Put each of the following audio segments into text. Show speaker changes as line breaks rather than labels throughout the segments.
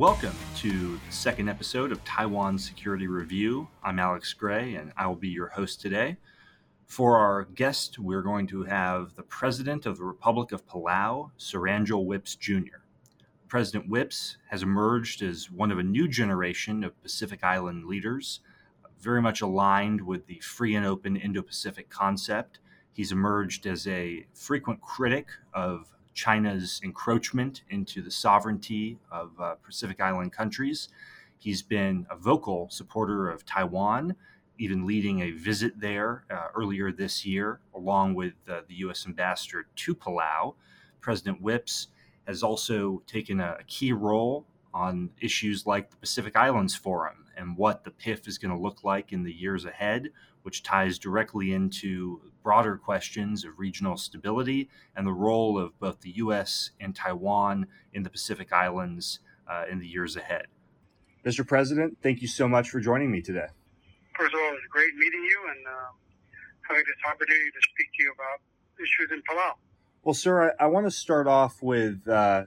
Welcome to the second episode of Taiwan Security Review. I'm Alex Gray, and I will be your host today. For our guest, we're going to have the President of the Republic of Palau, Surangel Whipps Jr. President Whipps has emerged as one of a new generation of Pacific Island leaders, very much aligned with the free and open Indo Pacific concept. He's emerged as a frequent critic of China's encroachment into the sovereignty of uh, Pacific Island countries. He's been a vocal supporter of Taiwan, even leading a visit there uh, earlier this year, along with uh, the U.S. ambassador to Palau. President Whipps has also taken a key role on issues like the Pacific Islands Forum and what the PIF is going to look like in the years ahead, which ties directly into broader questions of regional stability and the role of both the U.S. and Taiwan in the Pacific Islands uh, in the years ahead. Mr. President, thank you so much for joining me today.
First of all, it's great meeting you and uh, having this opportunity to speak to you about issues in Palau.
Well, sir, I, I want to start off with uh,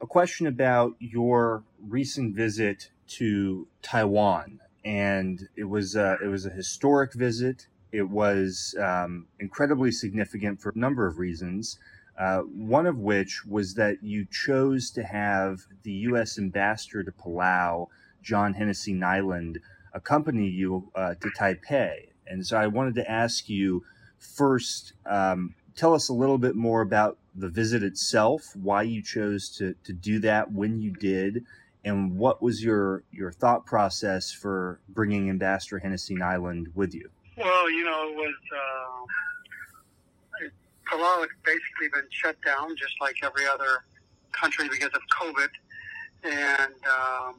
a question about your recent visit to Taiwan, and it was uh, it was a historic visit. It was um, incredibly significant for a number of reasons. Uh, one of which was that you chose to have the U.S. ambassador to Palau, John Hennessey-Niland, accompany you uh, to Taipei. And so I wanted to ask you first, um, tell us a little bit more about the visit itself, why you chose to, to do that when you did, and what was your, your thought process for bringing Ambassador Hennessey-Niland with you?
Well, you know, it was uh, Palau had basically been shut down, just like every other country because of COVID, and um,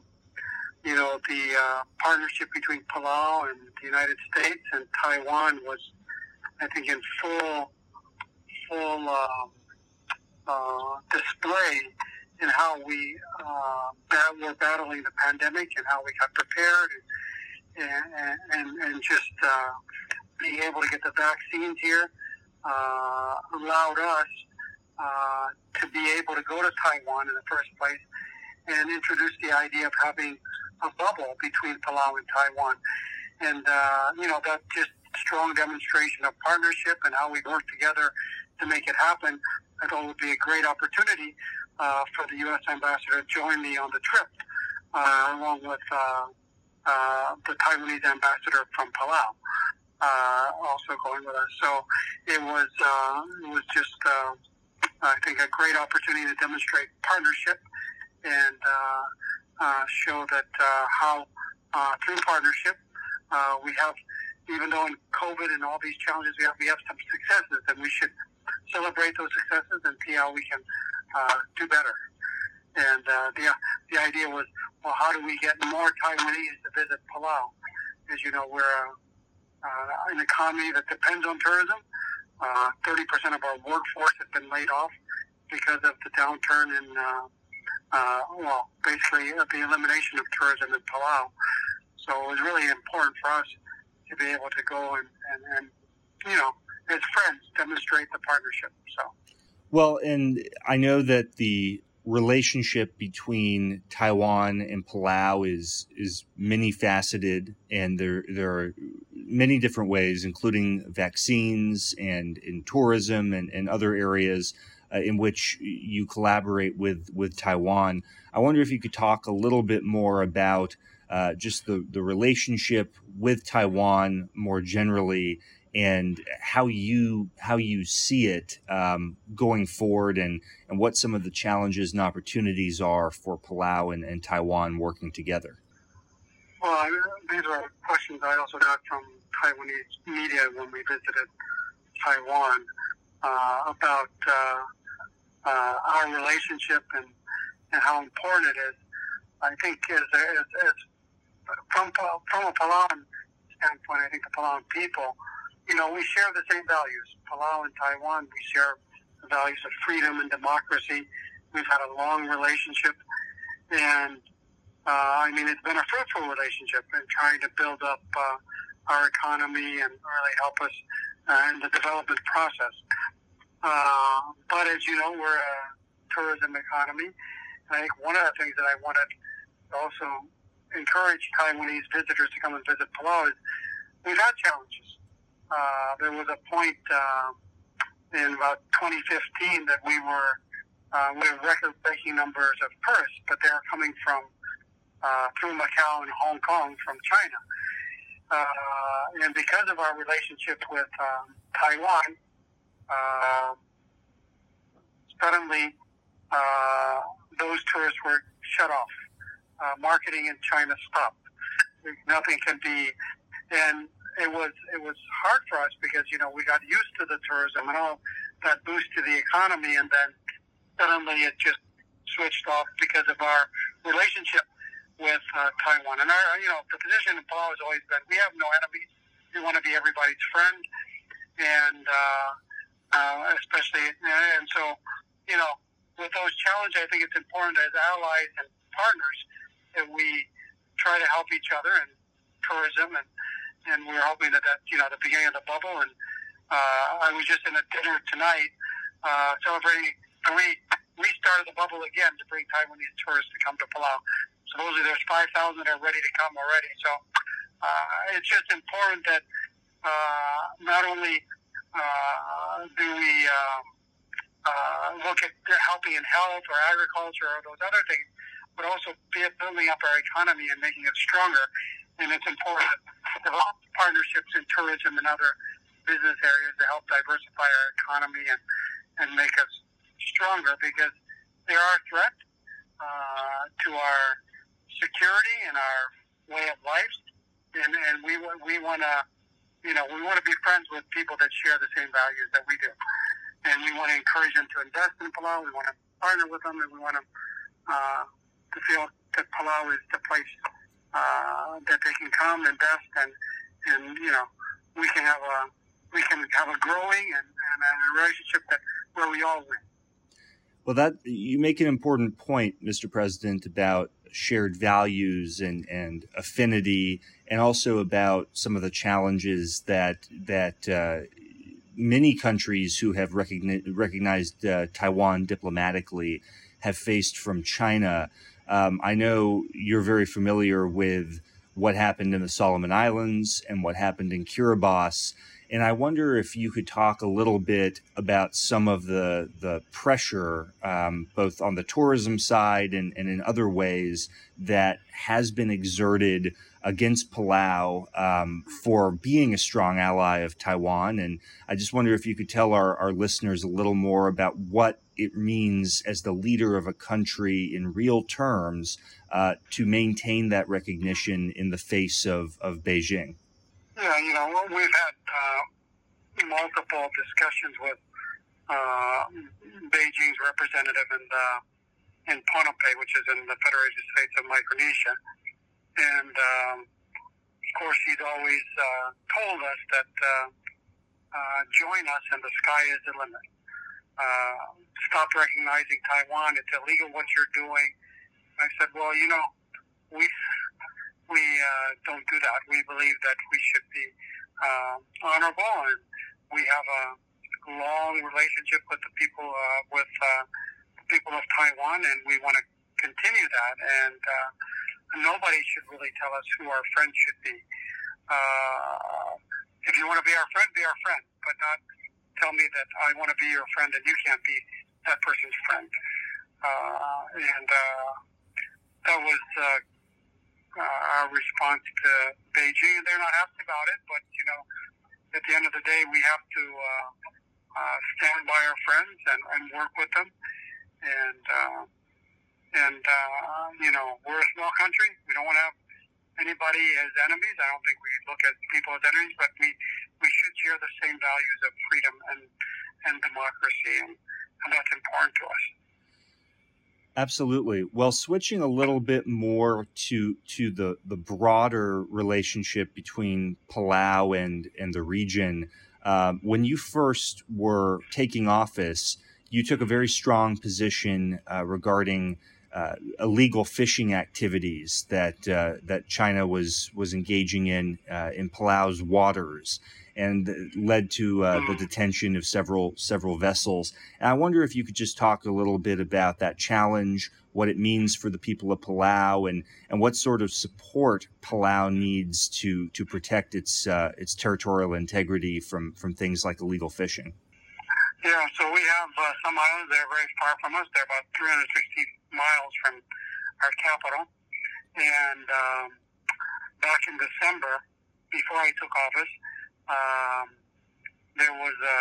you know the uh, partnership between Palau and the United States and Taiwan was, I think, in full full um, uh, display in how we uh, bat- were battling the pandemic and how we got prepared. And, and, and, just uh, being able to get the vaccines here uh, allowed us uh, to be able to go to Taiwan in the first place and introduce the idea of having a bubble between Palau and Taiwan. And, uh, you know, that just strong demonstration of partnership and how we work together to make it happen. I thought it would be a great opportunity uh, for the U.S. ambassador to join me on the trip, uh, along with uh, uh, the Taiwanese ambassador from Palau, uh, also going with us. So it was uh, it was just uh, I think a great opportunity to demonstrate partnership and uh, uh, show that uh, how uh, through partnership uh, we have even though in COVID and all these challenges we have we have some successes and we should celebrate those successes and see how we can do better. And uh, the the idea was, well, how do we get more Taiwanese to visit Palau? As you know, we're uh, uh, an economy that depends on tourism. Uh, thirty percent of our workforce has been laid off because of the downturn in, uh, uh, well, basically the elimination of tourism in Palau. So it was really important for us to be able to go and, and, and you know, as friends, demonstrate the partnership. So.
Well, and I know that the relationship between Taiwan and Palau is is many faceted, and there there are many different ways, including vaccines and in tourism and, and other areas uh, in which you collaborate with with Taiwan. I wonder if you could talk a little bit more about uh, just the the relationship with Taiwan more generally and how you how you see it um, going forward, and and what some of the challenges and opportunities are for Palau and, and Taiwan working together.
Well, these are questions I also got from Taiwanese media when we visited Taiwan uh, about uh, uh, our relationship and, and how important it is. I think as, as, as from from a Palauan standpoint, I think the Palauan people you know, we share the same values. Palau and Taiwan, we share the values of freedom and democracy. We've had a long relationship, and uh, I mean, it's been a fruitful relationship in trying to build up uh, our economy and really help us uh, in the development process. Uh, but as you know, we're a tourism economy. And I think one of the things that I wanted also encourage Taiwanese visitors to come and visit Palau is we've had challenges. Uh, there was a point uh, in about 2015 that we were uh, we record-breaking numbers of tourists, but they are coming from uh, through Macau and Hong Kong from China. Uh, and because of our relationship with um, Taiwan, uh, suddenly uh, those tourists were shut off. Uh, marketing in China stopped. Nothing can be, and it was it was hard for us because you know we got used to the tourism and all that boost to the economy, and then suddenly it just switched off because of our relationship with uh, Taiwan. And our you know the position in Palau has always been we have no enemies. We want to be everybody's friend, and uh, uh, especially and so you know with those challenges, I think it's important as allies and partners that we try to help each other in tourism, and and we're hoping that that's you know the beginning of the bubble. And uh, I was just in a dinner tonight uh, celebrating the re- restart of the bubble again to bring Taiwanese tourists to come to Palau. Supposedly there's 5,000 that are ready to come already. So uh, it's just important that uh, not only uh, do we um, uh, look at helping in health or agriculture or those other things, but also be building up our economy and making it stronger. And it's important to develop partnerships in tourism and other business areas to help diversify our economy and, and make us stronger because they are a threat uh, to our security and our way of life. And, and we, we want to, you know, we want to be friends with people that share the same values that we do. And we want to encourage them to invest in Palau. We want to partner with them and we want to uh, to feel that Palau is the place uh, that they can come, and invest, and and you know we can have a we can have a growing and, and a relationship that where we all win.
Well, that you make an important point, Mr. President, about shared values and, and affinity, and also about some of the challenges that that uh, many countries who have recogni- recognized uh, Taiwan diplomatically have faced from China. Um, I know you're very familiar with what happened in the Solomon Islands and what happened in Kiribati. And I wonder if you could talk a little bit about some of the the pressure, um, both on the tourism side and, and in other ways, that has been exerted against Palau um, for being a strong ally of Taiwan. And I just wonder if you could tell our, our listeners a little more about what it means as the leader of a country in real terms uh, to maintain that recognition in the face of, of Beijing.
Yeah, you know, we've had uh, multiple discussions with uh, Beijing's representative in the, in Pohnpei, which is in the Federated States of Micronesia, and um, of course he's always uh, told us that uh, uh, join us and the sky is the limit. Uh, stop recognizing Taiwan. It's illegal what you're doing. I said, well, you know, we we uh, don't do that. We believe that we should be uh, honorable, and we have a long relationship with the people uh, with uh, the people of Taiwan, and we want to continue that. And uh, nobody should really tell us who our friends should be. Uh, if you want to be our friend, be our friend, but not tell me that I want to be your friend and you can't be that person's friend. Uh, and uh, that was uh, uh, our response to Beijing. And they're not happy about it, but you know, at the end of the day, we have to uh, uh, stand by our friends and, and work with them. And uh, and uh, you know, we're a small country. We don't want to have anybody as enemies. I don't think we look at people as enemies, but we we should share the same values of freedom and and democracy, and, and that's important to us.
Absolutely. Well, switching a little bit more to to the the broader relationship between Palau and and the region. Um, when you first were taking office, you took a very strong position uh, regarding uh, illegal fishing activities that uh, that China was was engaging in uh, in Palau's waters, and led to uh, the detention of several several vessels. And I wonder if you could just talk a little bit about that challenge, what it means for the people of Palau, and and what sort of support Palau needs to to protect its uh, its territorial integrity from from things like illegal fishing.
Yeah, so we have uh, some islands that are very far from us. They're about 360 miles from our capital. And um, back in December, before I took office, um, there was a,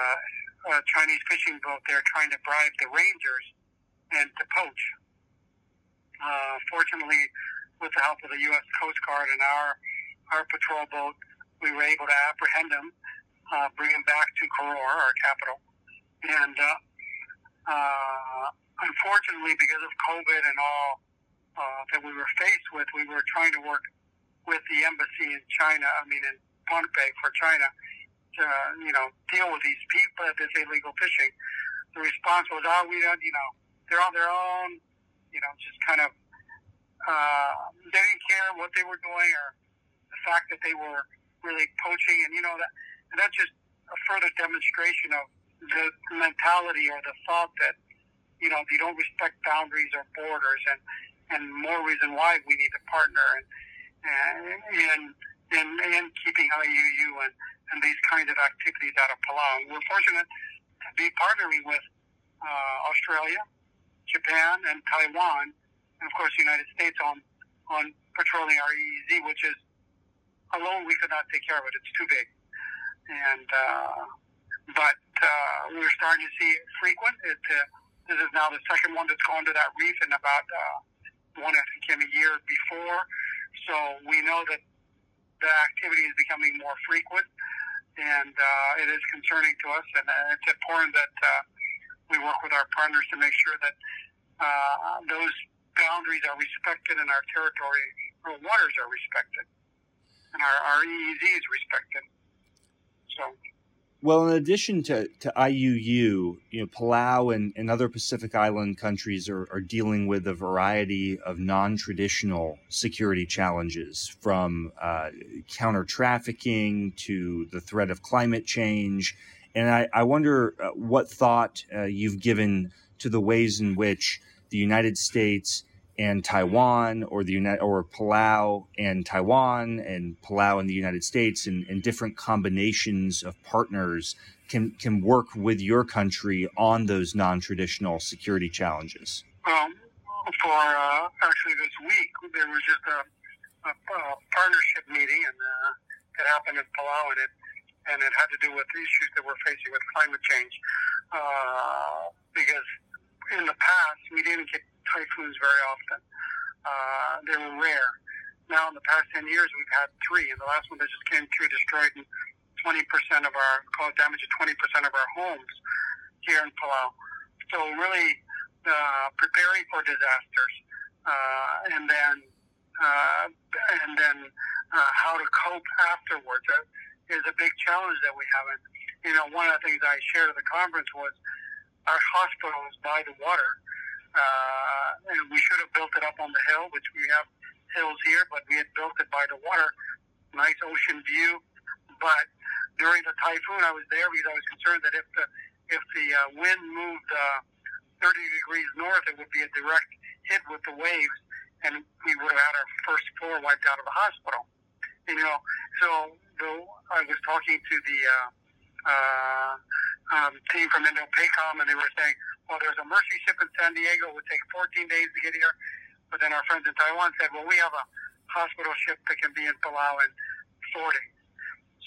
a Chinese fishing boat there trying to bribe the rangers and to poach. Uh, fortunately, with the help of the U.S. Coast Guard and our our patrol boat, we were able to apprehend him, uh, bring him back to Koror, our capital, and uh, uh, unfortunately, because of COVID and all uh, that we were faced with, we were trying to work with the embassy in China. I mean, in Pohnpei for China to you know deal with these people, this illegal fishing. The response was, "Oh, we don't, you know, they're on their own." You know, just kind of uh, they didn't care what they were doing or the fact that they were really poaching, and you know that that's just a further demonstration of the mentality or the thought that you know they don't respect boundaries or borders, and and more reason why we need to partner and and and, and keeping IUU and, and these kind of activities out of Palau. We're fortunate to be partnering with uh, Australia, Japan, and Taiwan, and of course the United States on on patrolling our EEZ, which is alone we could not take care of it. It's too big, and. Uh, but uh, we're starting to see it frequent. It, uh, this is now the second one that's gone to that reef in about uh, one, I think, in a year before. So we know that the activity is becoming more frequent, and uh, it is concerning to us. And uh, it's important that uh, we work with our partners to make sure that uh, those boundaries are respected and our territory, our waters are respected, and our, our EEZ is respected. So.
Well, in addition to, to IUU, you know, Palau and, and other Pacific Island countries are, are dealing with a variety of non-traditional security challenges, from uh, counter trafficking to the threat of climate change. And I, I wonder uh, what thought uh, you've given to the ways in which the United States and Taiwan, or the United, or Palau and Taiwan, and Palau and the United States, and, and different combinations of partners can can work with your country on those non-traditional security challenges.
Um, for uh, actually this week, there was just a, a, a partnership meeting, and uh, that happened in Palau, and it and it had to do with the issues that we're facing with climate change. Uh, because in the past, we didn't get typhoons very often. Uh, they were rare. Now, in the past 10 years, we've had three, and the last one that just came through destroyed 20% of our, caused damage to 20% of our homes here in Palau. So, really uh, preparing for disasters, uh, and then uh, and then uh, how to cope afterwards uh, is a big challenge that we have. And you know, one of the things I shared at the conference was our hospital is by the water. Uh, and we should have built it up on the hill, which we have hills here, but we had built it by the water. Nice ocean view. But during the typhoon, I was there because I was concerned that if the if the uh, wind moved uh, 30 degrees north, it would be a direct hit with the waves, and we would have had our first floor wiped out of the hospital. You know, so though I was talking to the uh, uh, um, team from Indo-PACOM, and they were saying, well, there's a Mercy ship in San Diego. It would take 14 days to get here. But then our friends in Taiwan said, well, we have a hospital ship that can be in Palau in four days.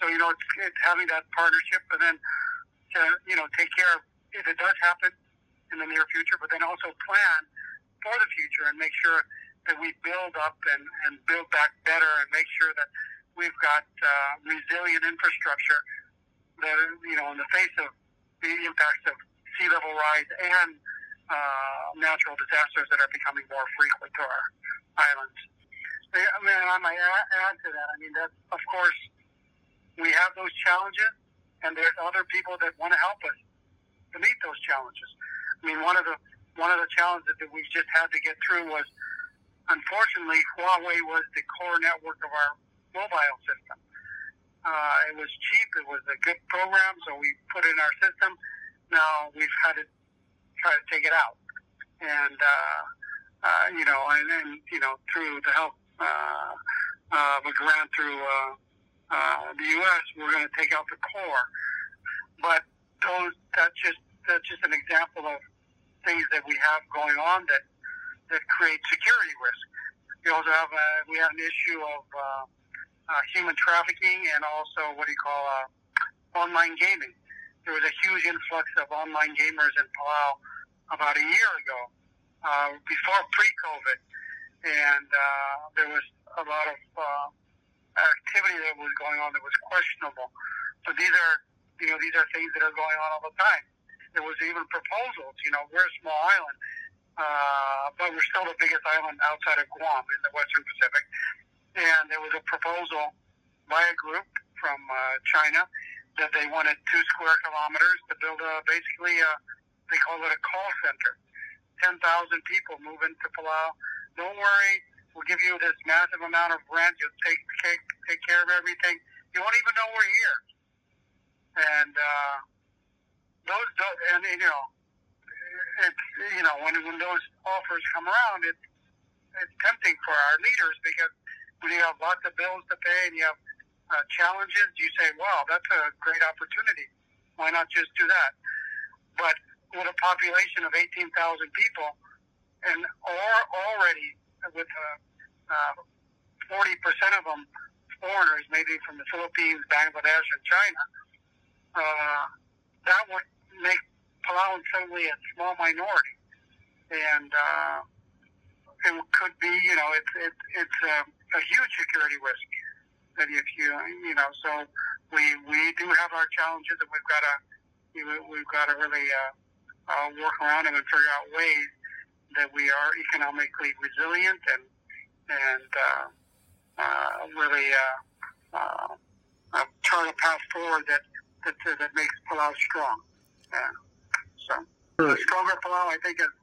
So, you know, it's, it's having that partnership and then to, you know, take care of if it does happen in the near future, but then also plan for the future and make sure that we build up and, and build back better and make sure that we've got uh, resilient infrastructure that, you know, in the face of the impacts of sea level rise and uh, natural disasters that are becoming more frequent to our islands. I mean, I might add to that. I mean, that of course we have those challenges, and there's other people that want to help us to meet those challenges. I mean, one of the one of the challenges that we just had to get through was, unfortunately, Huawei was the core network of our mobile system. Uh, it was cheap. It was a good program, so we put in our system. Now we've had to try to take it out, and uh, uh, you know, and then you know, through the help uh, of a grant through uh, uh, the U.S., we're going to take out the core. But those that's just that's just an example of things that we have going on that that create security risk. We also have a, we have an issue of uh, uh, human trafficking and also what do you call uh, online gaming. There was a huge influx of online gamers in Palau about a year ago, uh, before pre-COVID, and uh, there was a lot of uh, activity that was going on that was questionable. So these are, you know, these are things that are going on all the time. There was even proposals. You know, we're a small island, uh, but we're still the biggest island outside of Guam in the Western Pacific and there was a proposal by a group from uh, China that they wanted two square kilometers to build a basically a they call it a call center. Ten thousand people move into Palau. Don't worry, we'll give you this massive amount of rent. You'll take take take care of everything. You won't even know we're here. And uh, those, those and you know, it's you know when when those offers come around, it's it's tempting for our leaders because when you have lots of bills to pay and you have uh, challenges, you say, wow, that's a great opportunity. Why not just do that? But with a population of 18,000 people and or already with uh, uh, 40% of them foreigners, maybe from the Philippines, Bangladesh, and China, uh, that would make Palau suddenly a small minority. And uh, it could be, you know, it's, it, it's, um, a huge security risk. That if you, you know, so we we do have our challenges, and we've got to we've got to really uh, uh, work around them and figure out ways that we are economically resilient and and uh, uh, really uh, uh, uh, chart a path forward that that, uh, that makes Palau strong. Yeah. So a stronger Palau, I think, is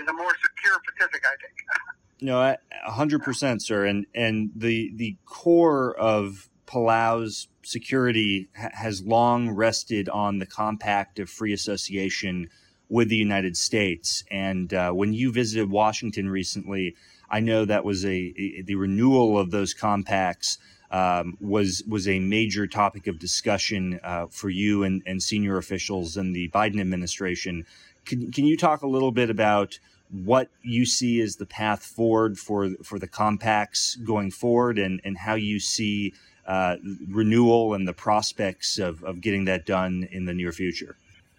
is a more secure Pacific. I think.
No, hundred percent, sir. And and the the core of Palau's security ha- has long rested on the compact of free association with the United States. And uh, when you visited Washington recently, I know that was a, a the renewal of those compacts. Um, was was a major topic of discussion uh, for you and, and senior officials in the Biden administration. Can, can you talk a little bit about what you see as the path forward for for the compacts going forward, and and how you see uh, renewal and the prospects of, of getting that done in the near future.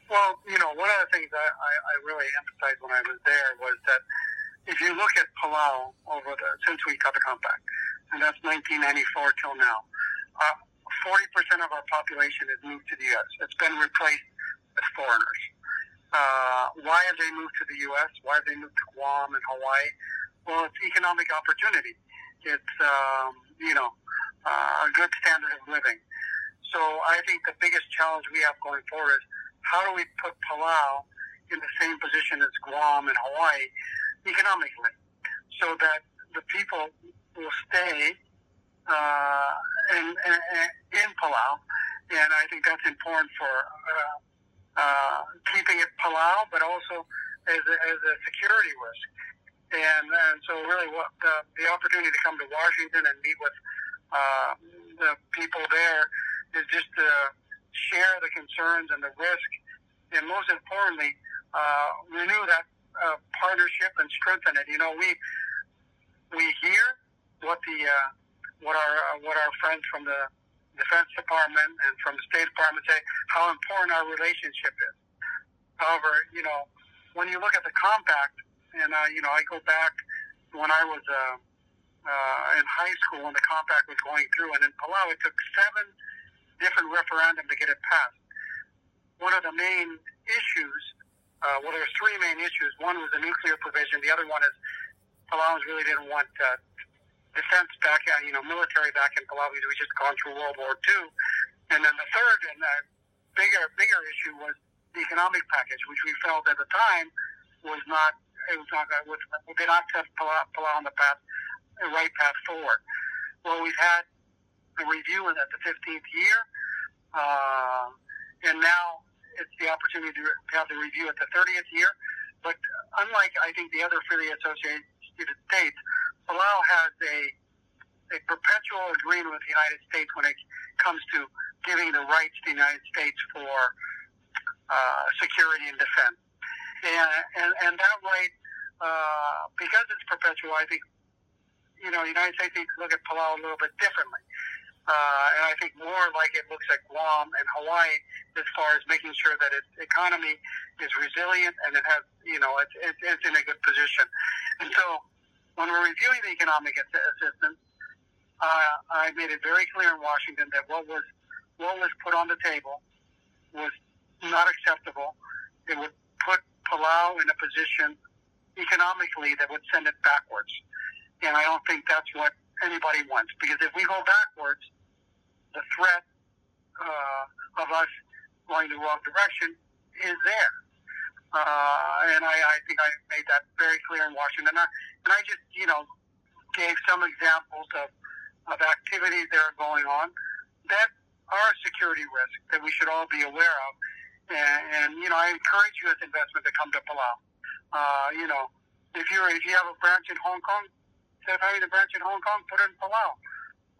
Well, you know, one of the things I, I, I really emphasized when I was there was that if you look at Palau over the since we got the compact, and that's 1994 till now, uh, 40% of our population has moved to the U.S. It's been replaced with foreigners. Uh, why have they moved to the U.S.? Why have they moved to Guam and Hawaii? Well, it's economic opportunity. It's, um, you know, uh, a good standard of living. So I think the biggest challenge we have going forward is how do we put Palau in the same position as Guam and Hawaii economically so that the people will stay uh, in, in, in Palau. And I think that's important for uh, uh, keeping it Palau, but also as a, as a security risk. And, and so really what the, the opportunity to come to Washington and meet with uh, the people there is just to share the concerns and the risk, and most importantly, uh, renew that uh, partnership and strengthen it. You know, we we hear what the uh, what our uh, what our friends from the Defense Department and from the State Department say how important our relationship is. However, you know, when you look at the compact, and uh, you know, I go back when I was uh, uh, in high school when the compact was going through, and in Palau, it took seven different referendums to get it passed. One of the main issues, uh, well, there's three main issues. One was the nuclear provision. The other one is Palauans really didn't want uh, defense back, uh, you know, military back in Palau. We just gone through World War II, and then the third and uh, bigger bigger issue was the economic package, which we felt at the time was not it was not was, did not set Palau, Palau on the path the right path forward. Well, we've had a review at the 15th year, uh, and now it's the opportunity to have the review at the 30th year. But unlike, I think, the other freely associated states, Palau has a, a perpetual agreement with the United States when it comes to giving the rights to the United States for uh, security and defense. And, and, and that right, uh, because it's perpetual, I think, you know, the United States needs to look at Palau a little bit differently. Uh, and I think more like it looks at Guam and Hawaii as far as making sure that its economy is resilient and it has, you know, it's, it's, it's in a good position. And so when we're reviewing the economic assistance, uh, I made it very clear in Washington that what was what was put on the table was not acceptable. It would put Palau in a position economically that would send it backwards. And I don't think that's what anybody wants. Because if we go backwards, the threat uh, of us going the wrong direction is there. Uh, and I, I think I made that very clear in Washington. I, and I just, you know, gave some examples of, of activities that are going on that are a security risk that we should all be aware of. And, and you know, I encourage U.S. investment to come to Palau. Uh, you know, if you're if you have a branch in Hong Kong, instead of having a branch in Hong Kong, put it in Palau.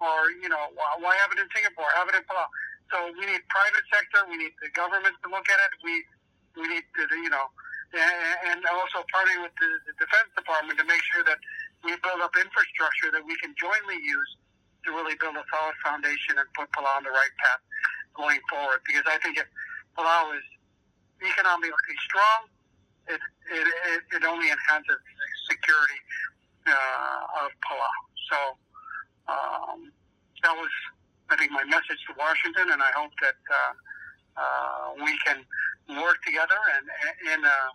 Or you know, why, why have it in Singapore? Have it in Palau. So we need private sector. We need the government to look at it. We we need to, you know, and also partnering with the, Defense Department to make sure that we build up infrastructure that we can jointly use to really build a solid foundation and put Palau on the right path going forward. Because I think if Palau is economically strong, it, it, it, it only enhances the security uh, of Palau. So um, that was, I think, my message to Washington, and I hope that uh, uh, we can work together and, and uh,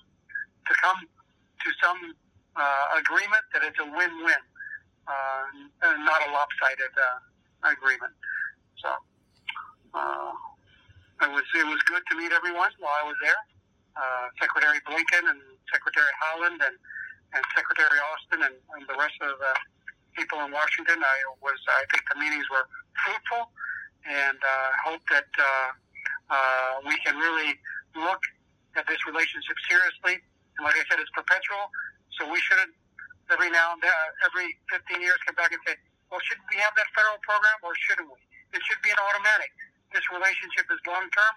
to come to some uh, agreement that it's a win-win, uh, and not a lopsided uh, agreement. So uh, it was it was good to meet everyone while I was there. Uh, Secretary Blinken and Secretary Haaland and, and Secretary Austin and, and the rest of the people in Washington. I was I think the meetings were fruitful, and uh, hope that uh, uh, we can really look at this relationship seriously. And like I said, it's perpetual, so we shouldn't every now and then, every 15 years come back and say, well, should we have that federal program or shouldn't we? It should be an automatic. This relationship is long term.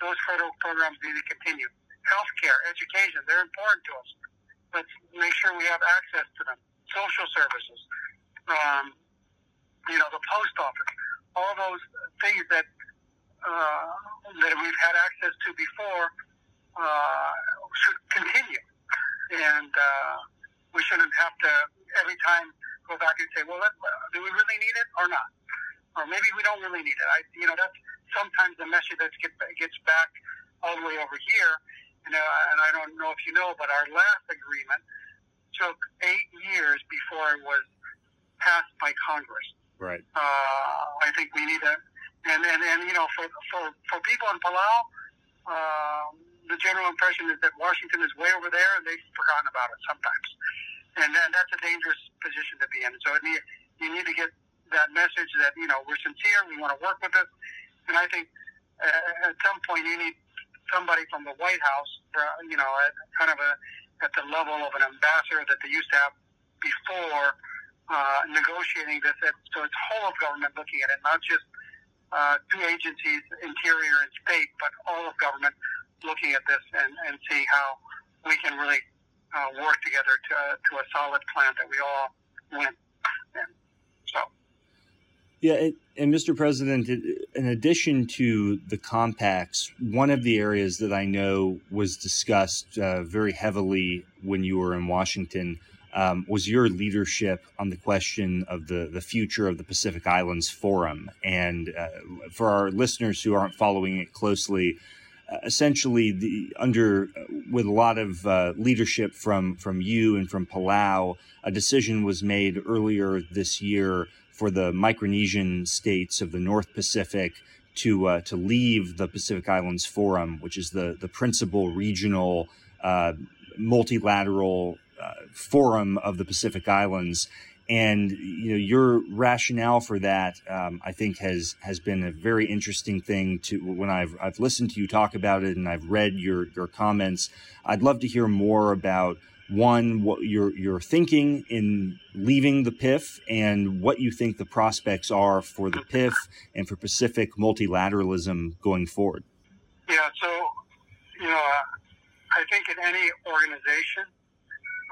Those federal programs need to continue. Healthcare, education, they're important to us. Let's make sure we have access to them. Social services, um, you know, the post office, all those things that uh, that we've had access to before uh, should continue. And uh, we shouldn't have to every time go back and say, well, do we really need it or not? Or maybe we don't really need it. I, you know, that's sometimes the message that get, gets back all the way over here. You know, and I don't know if you know, but our last agreement took eight years before it was passed by Congress.
Right.
Uh, I think we need to and, and, and you know, for, for, for people in Palau, um, the general impression is that Washington is way over there and they've forgotten about it sometimes. And, and that's a dangerous position to be in. So it need, you need to get that message that, you know, we're sincere, we want to work with us. And I think uh, at some point you need somebody from the White House, uh, you know, at kind of a, at the level of an ambassador that they used to have before uh, negotiating this. So it's whole of government looking at it, not just uh, two agencies, Interior and State, but all of government looking at this and, and see how we can really uh, work together to, to a solid plan that we all win. And so.
Yeah, and, and Mr. President, in addition to the compacts, one of the areas that I know was discussed uh, very heavily when you were in Washington um, was your leadership on the question of the, the future of the Pacific Islands Forum. And uh, for our listeners who aren't following it closely, uh, essentially, the under with a lot of uh, leadership from from you and from Palau, a decision was made earlier this year for the Micronesian states of the North Pacific to uh, to leave the Pacific Islands Forum, which is the the principal regional uh, multilateral uh, forum of the Pacific Islands. And you know your rationale for that, um, I think, has has been a very interesting thing. To when I've I've listened to you talk about it and I've read your your comments, I'd love to hear more about one what your your thinking in leaving the PIF and what you think the prospects are for the PIF and for Pacific multilateralism going forward.
Yeah, so you know, I think in any organization,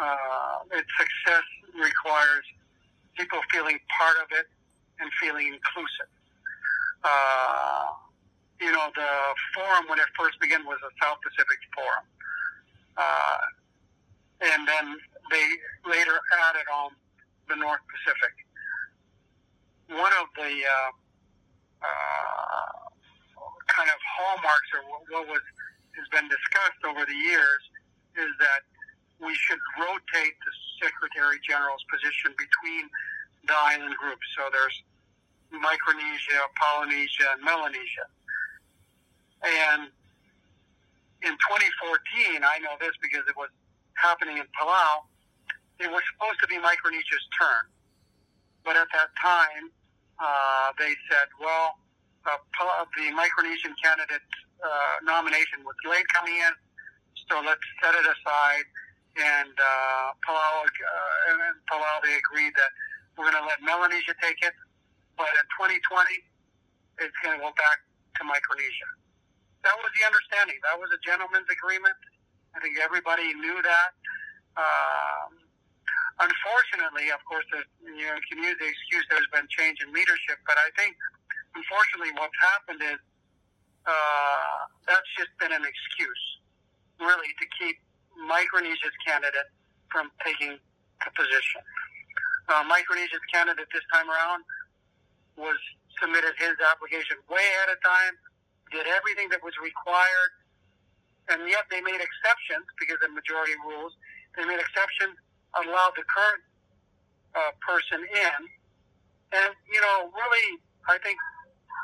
uh, its success requires people feeling part of it and feeling inclusive. Uh, you know, the forum when it first began was a South Pacific Forum. Uh, and then they later added on the North Pacific. One of the uh, uh, kind of hallmarks or what was has been discussed over the years is that we should rotate the Secretary General's position between the island groups. So there's Micronesia, Polynesia, and Melanesia. And in 2014, I know this because it was happening in Palau, it was supposed to be Micronesia's turn. But at that time, uh, they said, well, uh, the Micronesian candidate uh, nomination was late coming in, so let's set it aside and uh, Palau uh, and Palau they agreed that we're going to let Melanesia take it, but in 2020 it's going to go back to Micronesia. That was the understanding. That was a gentleman's agreement. I think everybody knew that. Um, unfortunately, of course, you know, you can use the excuse there's been change in leadership, but I think unfortunately what's happened is uh, that's just been an excuse, really, to keep Micronesia's candidate from taking the position. Micronesia's candidate this time around was submitted his application way ahead of time, did everything that was required, and yet they made exceptions because of majority rules. They made exceptions, allowed the current uh, person in, and you know, really, I think,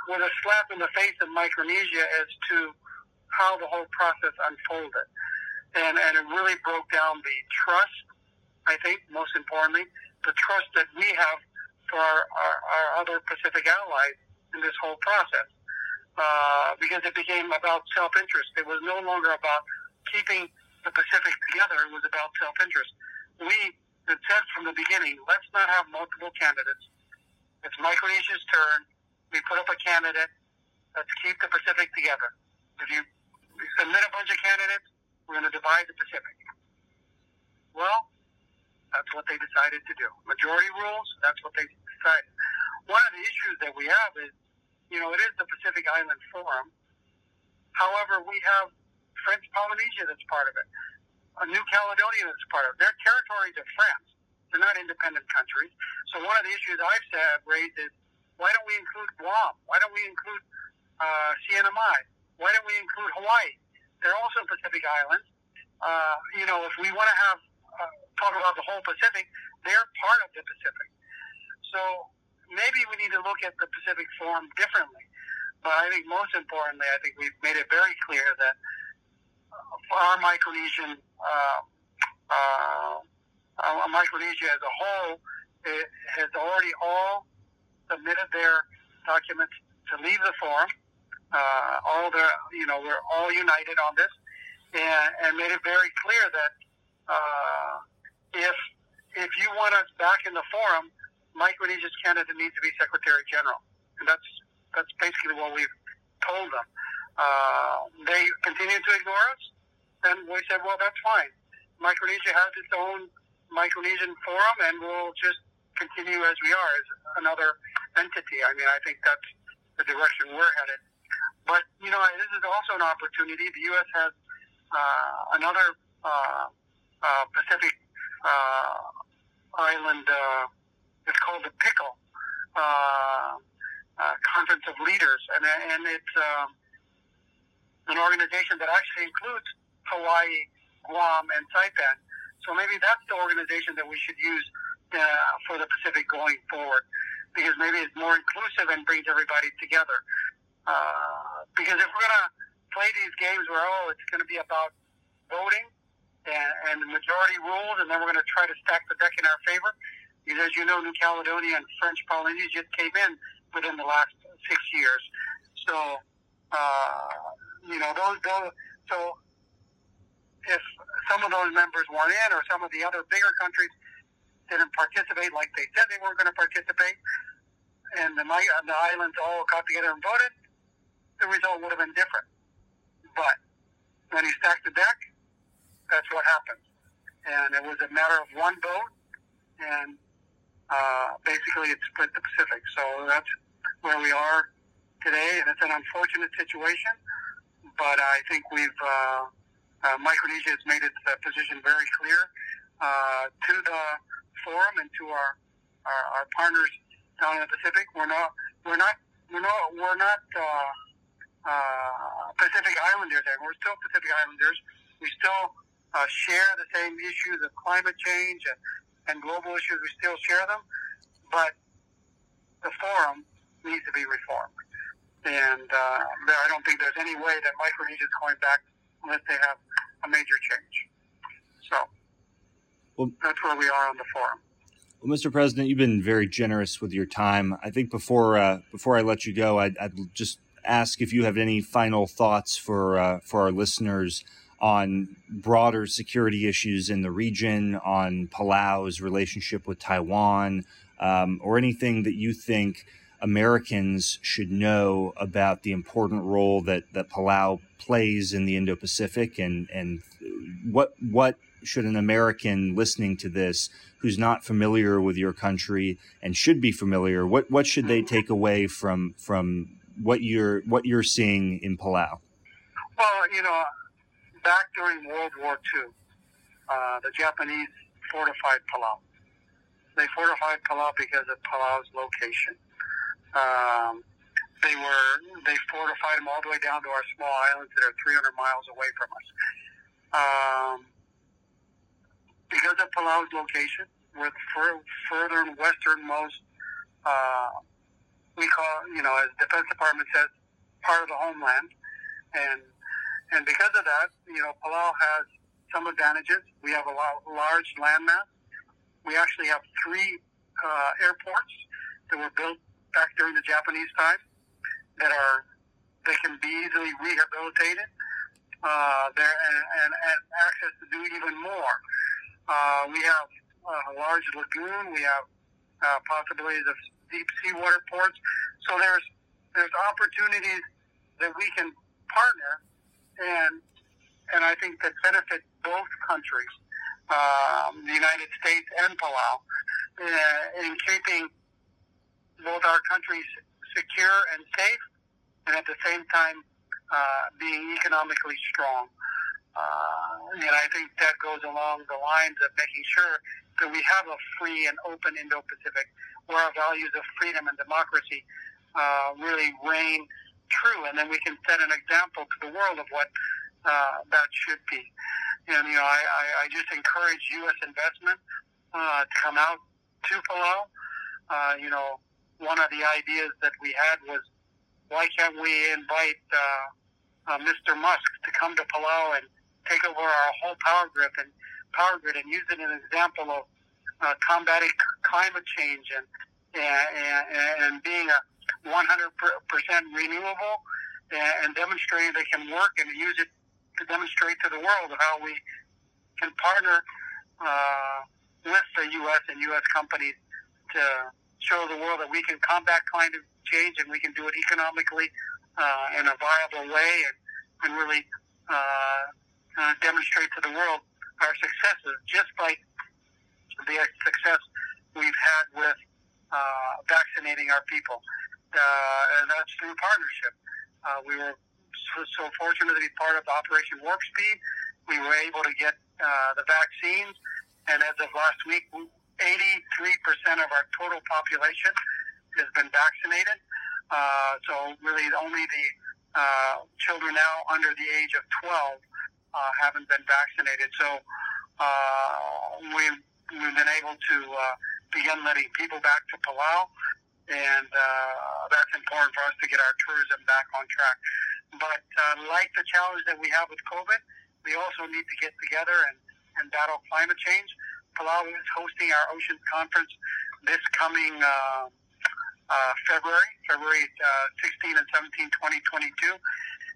with a slap in the face of Micronesia as to how the whole process unfolded and, and it really broke down the trust, I think, most importantly, the trust that we have for our, our, our other Pacific allies in this whole process. Uh, because it became about self-interest. It was no longer about keeping the Pacific together. It was about self-interest. We had said from the beginning, let's not have multiple candidates. It's Micronesia's turn. We put up a candidate. Let's keep the Pacific together. If you submit a bunch of candidates, we're going to divide the Pacific. Well, that's what they decided to do. Majority rules, that's what they decided. One of the issues that we have is, you know, it is the Pacific Island Forum. However, we have French Polynesia that's part of it, a New Caledonia that's part of it. They're territories of France. They're not independent countries. So one of the issues I've said, raised is, why don't we include Guam? Why don't we include uh, CNMI? Why don't we include Hawaii? They're also Pacific Islands. Uh, you know, if we want to have uh, talk about the whole Pacific, they're part of the Pacific. So maybe we need to look at the Pacific Forum differently. But I think most importantly, I think we've made it very clear that our Micronesian, uh, uh, uh, Micronesia as a whole, has already all submitted their documents to leave the forum uh, all the, you know, we're all united on this, and, and made it very clear that uh, if if you want us back in the forum, Micronesia's Canada needs to be Secretary General, and that's that's basically what we've told them. Uh, they continue to ignore us, and we said, well, that's fine. Micronesia has its own Micronesian forum, and we'll just continue as we are as another entity. I mean, I think that's the direction we're headed. But you know, this is also an opportunity. The U.S. has uh, another uh, uh, Pacific uh, island. Uh, it's called the PICL uh, uh, Conference of Leaders, and and it's um, an organization that actually includes Hawaii, Guam, and Saipan. So maybe that's the organization that we should use uh, for the Pacific going forward, because maybe it's more inclusive and brings everybody together. Uh, because if we're to play these games where, oh, it's to be about voting, and, and the majority rules, and then we're going to try to stack the deck in our favor. Because as you know, New Caledonia and French Polynesia just came in within the last six years. So, uh, you know, those, those, so if some of those members weren't in, or some of the other bigger countries didn't participate like they said they weren't going to participate, and the, the islands all got together and voted, the result would have been different. But when he stacked the deck, that's what happened. And it was a matter of one vote, and uh, basically it split the Pacific. So that's where we are today, and it's an unfortunate situation. But I think we've uh, uh, Micronesia has made its uh, position very clear uh, to the forum and to our, our, our partners down in the Pacific. We're not we're not we're not we're not uh, uh, Pacific Islanders. We're still Pacific Islanders. We still uh, share the same issues of climate change and, and global issues. We still share them, but the forum needs to be reformed. And uh, there, I don't think there's any way that Micronesia is going back unless they have a major change. So well, that's where we are on the forum.
Well, Mr. President, you've been very generous with your time. I think before uh, before I let you go, I'd, I'd, just ask if you have any final thoughts for uh, for our listeners on broader security issues in the region, on Palau's relationship with Taiwan, um, or anything that you think Americans should know about the important role that, that Palau plays in the Indo-Pacific, and and what what should an American listening to this who's not familiar with your country and should be familiar, what what should they take away from from what you're what you're seeing in Palau?
Well, you know, back during World War II, uh, the Japanese fortified Palau. They fortified Palau because of Palau's location. Um, they were they fortified them all the way down to our small islands that are 300 miles away from us. Um, because of Palau's location, we're the fur, further westernmost. Uh, we call you know as Defense Department says part of the homeland, and and because of that, you know, Palau has some advantages. We have a large landmass. We actually have three uh, airports that were built back during the Japanese time that are they can be easily rehabilitated. Uh, there and, and, and access to do even more. Uh, we have a large lagoon. We have uh, possibilities of deep seawater ports. So there's there's opportunities that we can partner and and I think that benefit both countries, um, the United States and Palau, uh, in keeping both our countries secure and safe, and at the same time uh, being economically strong. Uh, and I think that goes along the lines of making sure that we have a free and open Indo-Pacific, where our values of freedom and democracy uh, really reign true, and then we can set an example to the world of what uh, that should be. And you know, I, I, I just encourage U.S. investment uh, to come out to Palau. Uh, you know, one of the ideas that we had was why can't we invite uh, uh, Mr. Musk to come to Palau and take over our whole power grid and power grid and use it as an example of uh, combating climate change and and, and, and being a 100% renewable and demonstrating they can work and use it to demonstrate to the world how we can partner uh, with the U.S. and U.S. companies to show the world that we can combat climate change and we can do it economically uh, in a viable way and, and really uh, uh, demonstrate to the world our successes, just like the success we've had with uh, vaccinating our people uh, and that's through partnership. Uh, we were so, so fortunate to be part of Operation Warp Speed. We were able to get uh, the vaccines, and as of last week, 83% of our total population has been vaccinated. Uh, so really, only the uh, children now under the age of 12 uh, haven't been vaccinated. So uh, we've, we've been able to uh, begin letting people back to Palau and uh, that's important for us to get our tourism back on track. But uh, like the challenge that we have with COVID, we also need to get together and and battle climate change. Palau is hosting our Oceans Conference this coming uh, uh, February, February uh, 16 and 17, 2022.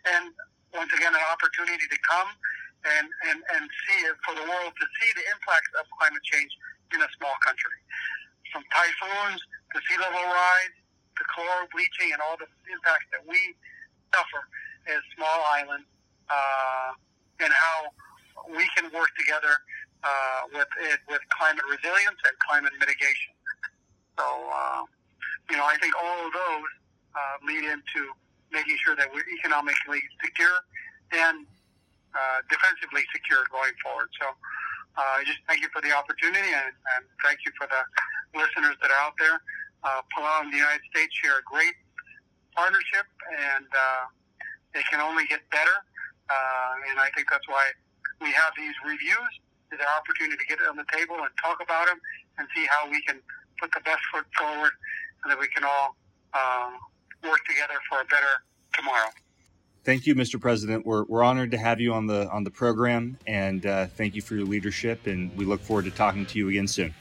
And once again, an opportunity to come and, and, and see it for the world to see the impact of climate change in a small country. From typhoons to sea level rise the coral bleaching and all the impacts that we suffer as small islands uh, and how we can work together uh, with it, with climate resilience and climate mitigation. So, uh, you know, I think all of those uh, lead into making sure that we're economically secure and uh, defensively secure going forward. So, uh, just thank you for the opportunity and, and thank you for the listeners that are out there. Uh, Palau and the United States share a great partnership, and uh, it can only get better. And I think that's why we have these reviews. It's our opportunity to get it on the table and talk about them and see how we can put the best foot forward and that we can all uh, work together for a better tomorrow.
Thank you, Mr. President. We're, we're honored to have you on the on the program, and uh, thank you for your leadership. And we look forward to talking to you again soon.